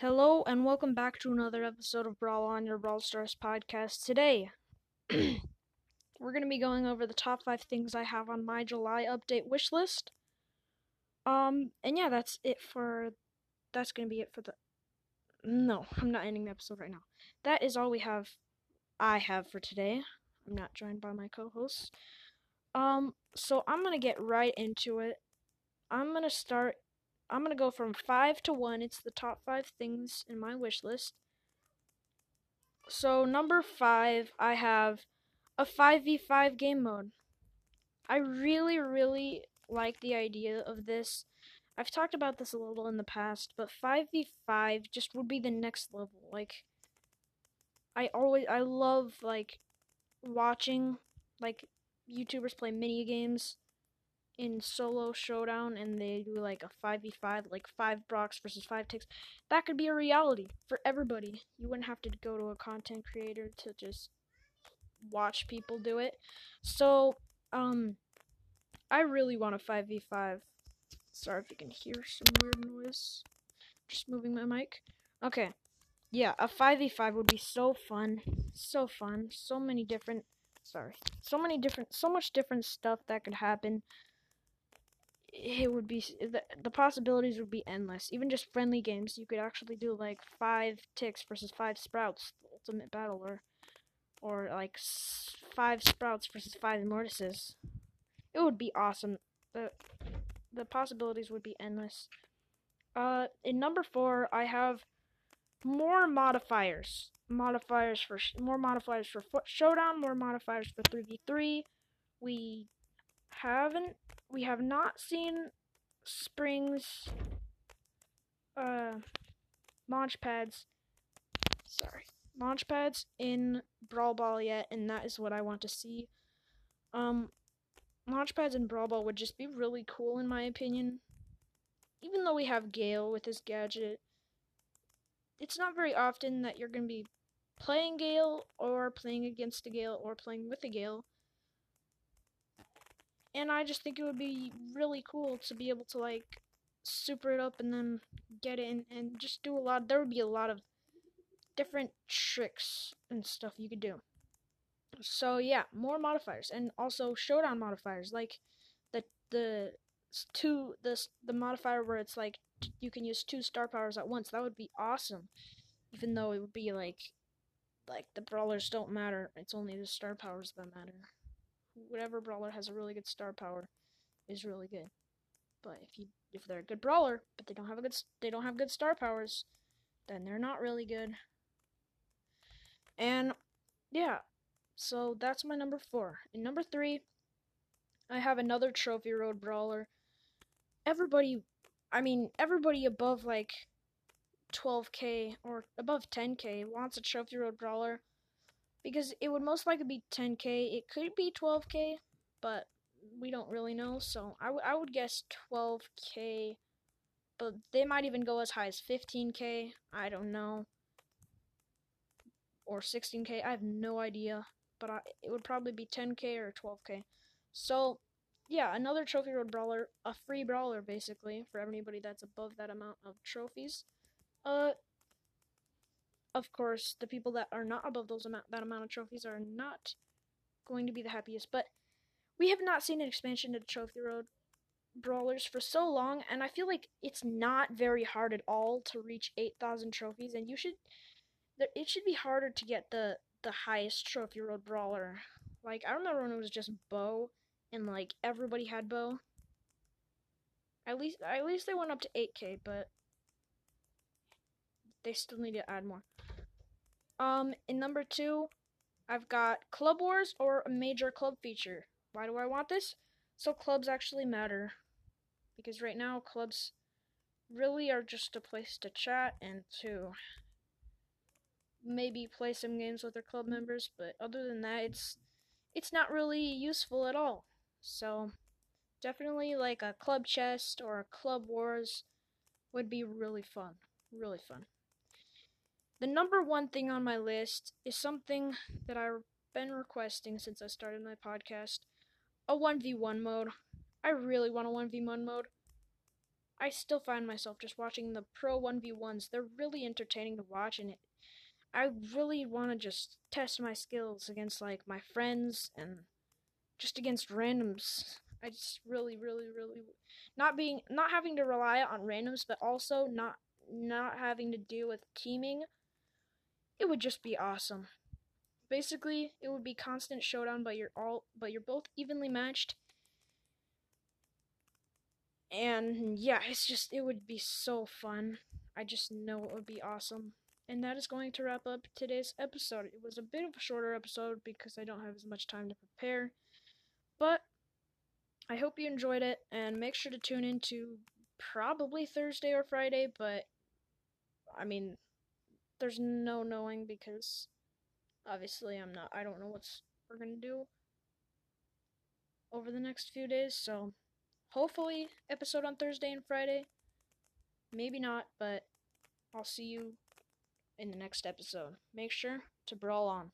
Hello and welcome back to another episode of Brawl on your Brawl Stars podcast. Today, we're going to be going over the top 5 things I have on my July update wish list. Um and yeah, that's it for that's going to be it for the No, I'm not ending the episode right now. That is all we have I have for today. I'm not joined by my co-hosts. Um so I'm going to get right into it. I'm going to start I'm gonna go from five to one. It's the top five things in my wish list. So number five, I have a five v five game mode. I really, really like the idea of this. I've talked about this a little in the past, but five v five just would be the next level. Like, I always, I love like watching like YouTubers play mini games in solo showdown and they do like a 5v5 like 5 Brocks versus 5 ticks that could be a reality for everybody. You wouldn't have to go to a content creator to just watch people do it. So um I really want a 5v5 sorry if you can hear some weird noise. Just moving my mic. Okay. Yeah a 5v5 would be so fun. So fun. So many different sorry so many different so much different stuff that could happen it would be the, the possibilities would be endless. Even just friendly games, you could actually do like five ticks versus five sprouts, ultimate battle, or or like five sprouts versus five mortises. It would be awesome. the The possibilities would be endless. Uh, in number four, I have more modifiers. Modifiers for more modifiers for showdown, more modifiers for three v three. We haven't we have not seen Springs uh launch pads sorry launch pads in Brawl Ball yet and that is what I want to see. Um launch pads in Brawl Ball would just be really cool in my opinion. Even though we have Gale with his gadget, it's not very often that you're gonna be playing Gale or playing against a Gale or playing with a Gale and I just think it would be really cool to be able to like super it up and then get in and just do a lot. There would be a lot of different tricks and stuff you could do. So yeah, more modifiers and also showdown modifiers like the the two the the modifier where it's like you can use two star powers at once. That would be awesome. Even though it would be like like the brawlers don't matter. It's only the star powers that matter whatever brawler has a really good star power is really good. But if you if they're a good brawler, but they don't have a good they don't have good star powers, then they're not really good. And yeah, so that's my number four. And number three, I have another trophy road brawler. Everybody, I mean everybody above like 12k or above 10k wants a trophy road brawler because it would most likely be 10k. It could be 12k, but we don't really know. So I, I would guess 12k, but they might even go as high as 15k. I don't know. Or 16k. I have no idea, but I, it would probably be 10k or 12k. So yeah, another trophy road brawler, a free brawler basically for anybody that's above that amount of trophies. Uh, of course, the people that are not above those amount that amount of trophies are not going to be the happiest. But we have not seen an expansion to Trophy Road brawlers for so long, and I feel like it's not very hard at all to reach 8,000 trophies, and you should. It should be harder to get the the highest Trophy Road brawler. Like I remember when it was just Bo, and like everybody had Bo. At least at least they went up to 8k, but they still need to add more. Um, in number two, I've got Club Wars or a major club feature. Why do I want this? So clubs actually matter. Because right now, clubs really are just a place to chat and to maybe play some games with their club members, but other than that, it's it's not really useful at all. So, definitely like a club chest or a club wars would be really fun. Really fun. The number one thing on my list is something that I've been requesting since I started my podcast a 1v1 mode. I really want a 1v1 mode. I still find myself just watching the pro 1v1s. They're really entertaining to watch, and it, I really want to just test my skills against like my friends and just against randoms. I just really, really, really not being not having to rely on randoms, but also not not having to deal with teaming. It would just be awesome. Basically, it would be constant showdown, but you're all but you're both evenly matched. And yeah, it's just it would be so fun. I just know it would be awesome. And that is going to wrap up today's episode. It was a bit of a shorter episode because I don't have as much time to prepare. But I hope you enjoyed it and make sure to tune in to probably Thursday or Friday, but I mean there's no knowing because obviously I'm not I don't know what's we're to do over the next few days, so hopefully episode on Thursday and Friday. Maybe not, but I'll see you in the next episode. Make sure to brawl on.